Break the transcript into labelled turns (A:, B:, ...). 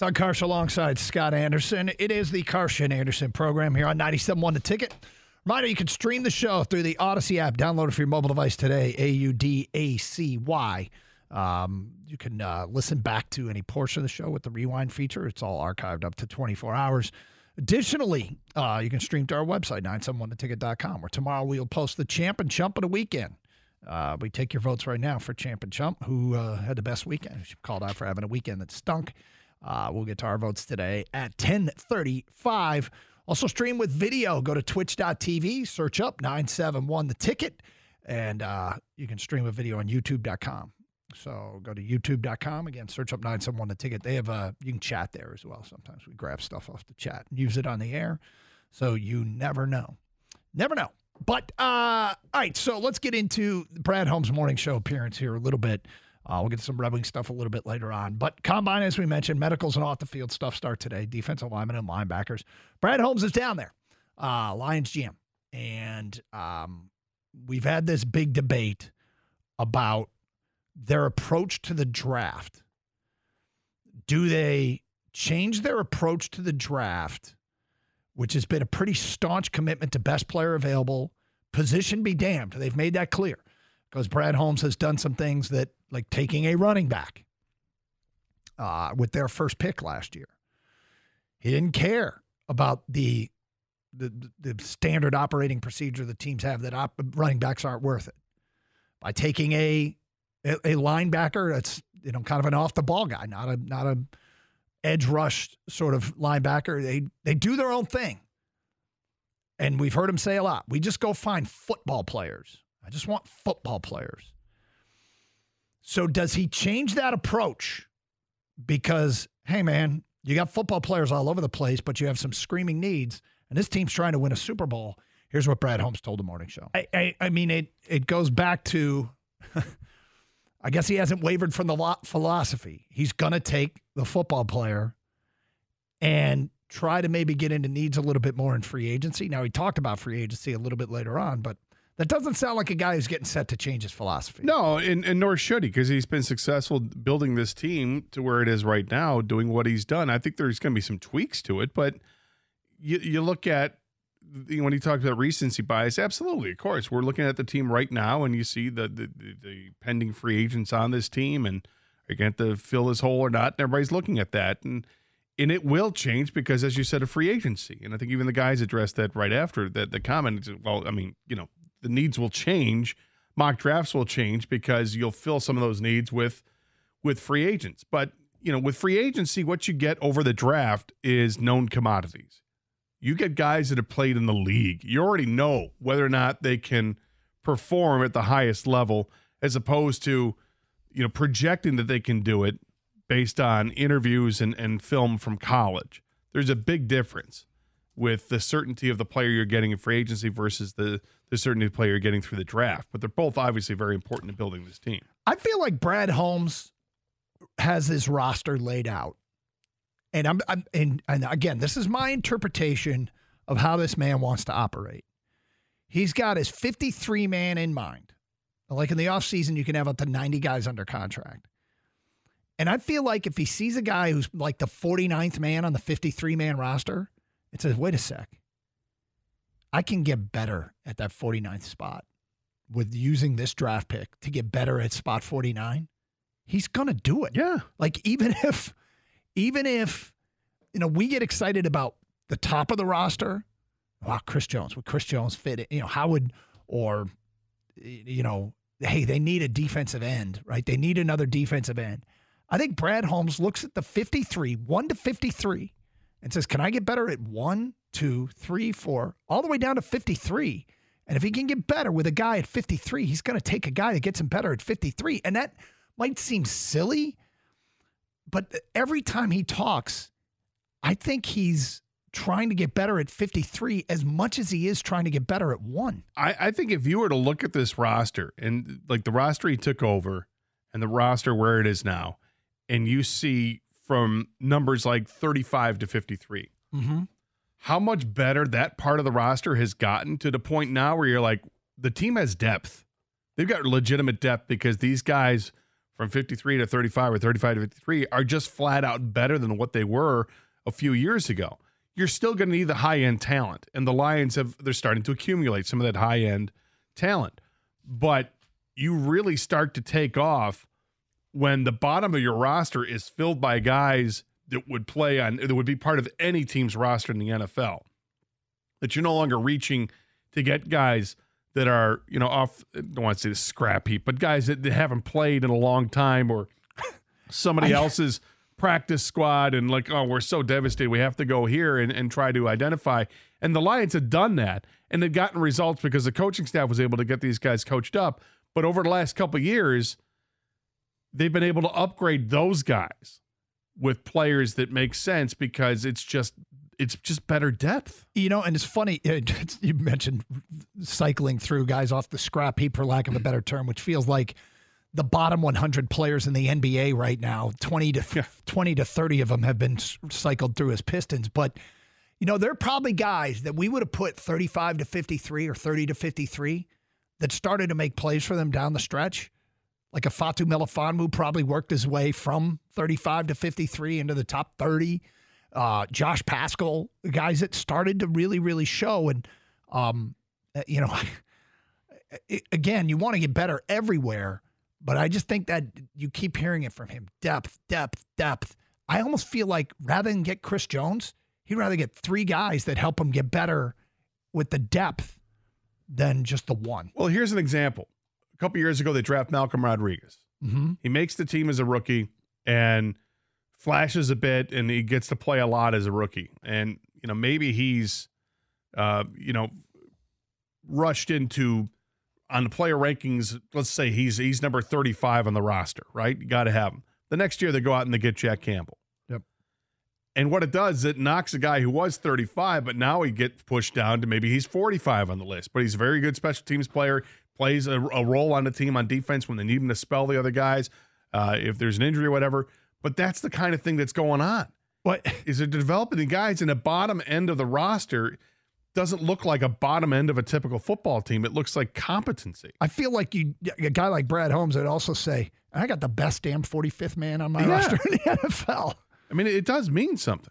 A: Doug Karsch alongside Scott Anderson. It is the Karsch and Anderson program here on 97.1 The Ticket. Reminder, you can stream the show through the Audacy app. Download it for your mobile device today, A-U-D-A-C-Y. Um, you can uh, listen back to any portion of the show with the rewind feature. It's all archived up to 24 hours. Additionally, uh, you can stream to our website, 971theticket.com, where tomorrow we'll post the champ and chump of the weekend. Uh, we take your votes right now for champ and chump, who uh, had the best weekend, called out for having a weekend that stunk. Uh, we'll get to our votes today at 1035. Also stream with video. Go to twitch.tv, search up 971 the ticket, and uh, you can stream a video on youtube.com. So go to youtube.com again, search up 971 the ticket. They have a you can chat there as well. Sometimes we grab stuff off the chat and use it on the air. So you never know. Never know. But uh all right, so let's get into Brad Holmes' morning show appearance here a little bit. Uh, we'll get to some Red Wing stuff a little bit later on. But combine, as we mentioned, medicals and off the field stuff start today. Defensive linemen and linebackers. Brad Holmes is down there, uh, Lions GM. And um, we've had this big debate about their approach to the draft. Do they change their approach to the draft, which has been a pretty staunch commitment to best player available, position be damned? They've made that clear because Brad Holmes has done some things that, like taking a running back uh, with their first pick last year. He didn't care about the the, the standard operating procedure the teams have that op- running backs aren't worth it. By taking a, a a linebacker that's you know kind of an off the ball guy, not a not a edge rush sort of linebacker. They they do their own thing. And we've heard him say a lot. We just go find football players. I just want football players. So does he change that approach? Because, hey, man, you got football players all over the place, but you have some screaming needs, and this team's trying to win a Super Bowl. Here's what Brad Holmes told the morning show. I, I, I mean, it it goes back to, I guess he hasn't wavered from the philosophy. He's going to take the football player and try to maybe get into needs a little bit more in free agency. Now, he talked about free agency a little bit later on, but that doesn't sound like a guy who's getting set to change his philosophy.
B: No, and, and nor should he, because he's been successful building this team to where it is right now, doing what he's done. I think there's going to be some tweaks to it, but you, you look at when he talks about recency bias, absolutely, of course, we're looking at the team right now, and you see the the, the, the pending free agents on this team, and are going to fill this hole or not, and everybody's looking at that, and and it will change because, as you said, a free agency, and I think even the guys addressed that right after that the comment. Well, I mean, you know, the needs will change, mock drafts will change because you'll fill some of those needs with with free agents, but you know, with free agency, what you get over the draft is known commodities you get guys that have played in the league. You already know whether or not they can perform at the highest level as opposed to, you know, projecting that they can do it based on interviews and, and film from college. There's a big difference with the certainty of the player you're getting in free agency versus the, the certainty of the player you're getting through the draft. But they're both obviously very important in building this team.
A: I feel like Brad Holmes has his roster laid out and I'm, I'm and, and again, this is my interpretation of how this man wants to operate. He's got his 53 man in mind. Like in the offseason, you can have up to 90 guys under contract. And I feel like if he sees a guy who's like the 49th man on the 53 man roster, it says, wait a sec. I can get better at that 49th spot with using this draft pick to get better at spot 49. He's going to do it.
B: Yeah.
A: Like, even if even if you know we get excited about the top of the roster, wow, Chris Jones, would Chris Jones fit it? You know, how would or you know, hey, they need a defensive end, right? They need another defensive end. I think Brad Holmes looks at the 53, 1 to 53, and says, Can I get better at one, two, three, four, all the way down to 53? And if he can get better with a guy at 53, he's going to take a guy that gets him better at 53. And that might seem silly, but every time he talks, I think he's trying to get better at 53 as much as he is trying to get better at one.
B: I, I think if you were to look at this roster and like the roster he took over and the roster where it is now, and you see from numbers like 35 to 53,
A: mm-hmm.
B: how much better that part of the roster has gotten to the point now where you're like, the team has depth. They've got legitimate depth because these guys from 53 to 35 or 35 to 53 are just flat out better than what they were a few years ago. You're still going to need the high end talent, and the Lions have they're starting to accumulate some of that high end talent, but you really start to take off when the bottom of your roster is filled by guys that would play on that would be part of any team's roster in the NFL. That you're no longer reaching to get guys that are, you know, off I don't want to say the scrap heap, but guys that, that haven't played in a long time or somebody else's practice squad and like, oh, we're so devastated. We have to go here and, and try to identify. And the Lions had done that and they'd gotten results because the coaching staff was able to get these guys coached up. But over the last couple years, they've been able to upgrade those guys with players that make sense because it's just it's just better depth.
A: You know, and it's funny you mentioned cycling through guys off the scrap heap for lack of a better term, which feels like the bottom 100 players in the NBA right now, 20 to yeah. 20 to 30 of them have been cycled through as Pistons, but you know, there are probably guys that we would have put 35 to 53 or 30 to 53 that started to make plays for them down the stretch like a Fatu Melifonwu probably worked his way from 35 to 53 into the top 30. Uh, Josh Paschal, guys that started to really, really show. And, um, uh, you know, again, you want to get better everywhere, but I just think that you keep hearing it from him depth, depth, depth. I almost feel like rather than get Chris Jones, he'd rather get three guys that help him get better with the depth than just the one.
B: Well, here's an example couple years ago, they draft Malcolm Rodriguez.
A: Mm-hmm.
B: He makes the team as a rookie and flashes a bit, and he gets to play a lot as a rookie. And you know, maybe he's, uh, you know, rushed into on the player rankings. Let's say he's he's number thirty-five on the roster, right? You got to have him. The next year, they go out and they get Jack Campbell.
A: Yep.
B: And what it does, is it knocks a guy who was 35, but now he gets pushed down to maybe he's 45 on the list. But he's a very good special teams player plays a, a, role on the team on defense when they need him to spell the other guys, uh, if there's an injury or whatever. But that's the kind of thing that's going on.
A: What
B: is they're developing the guys in the bottom end of the roster doesn't look like a bottom end of a typical football team. It looks like competency.
A: I feel like you a guy like Brad Holmes would also say, I got the best damn 45th man on my yeah. roster in the NFL.
B: I mean, it does mean something.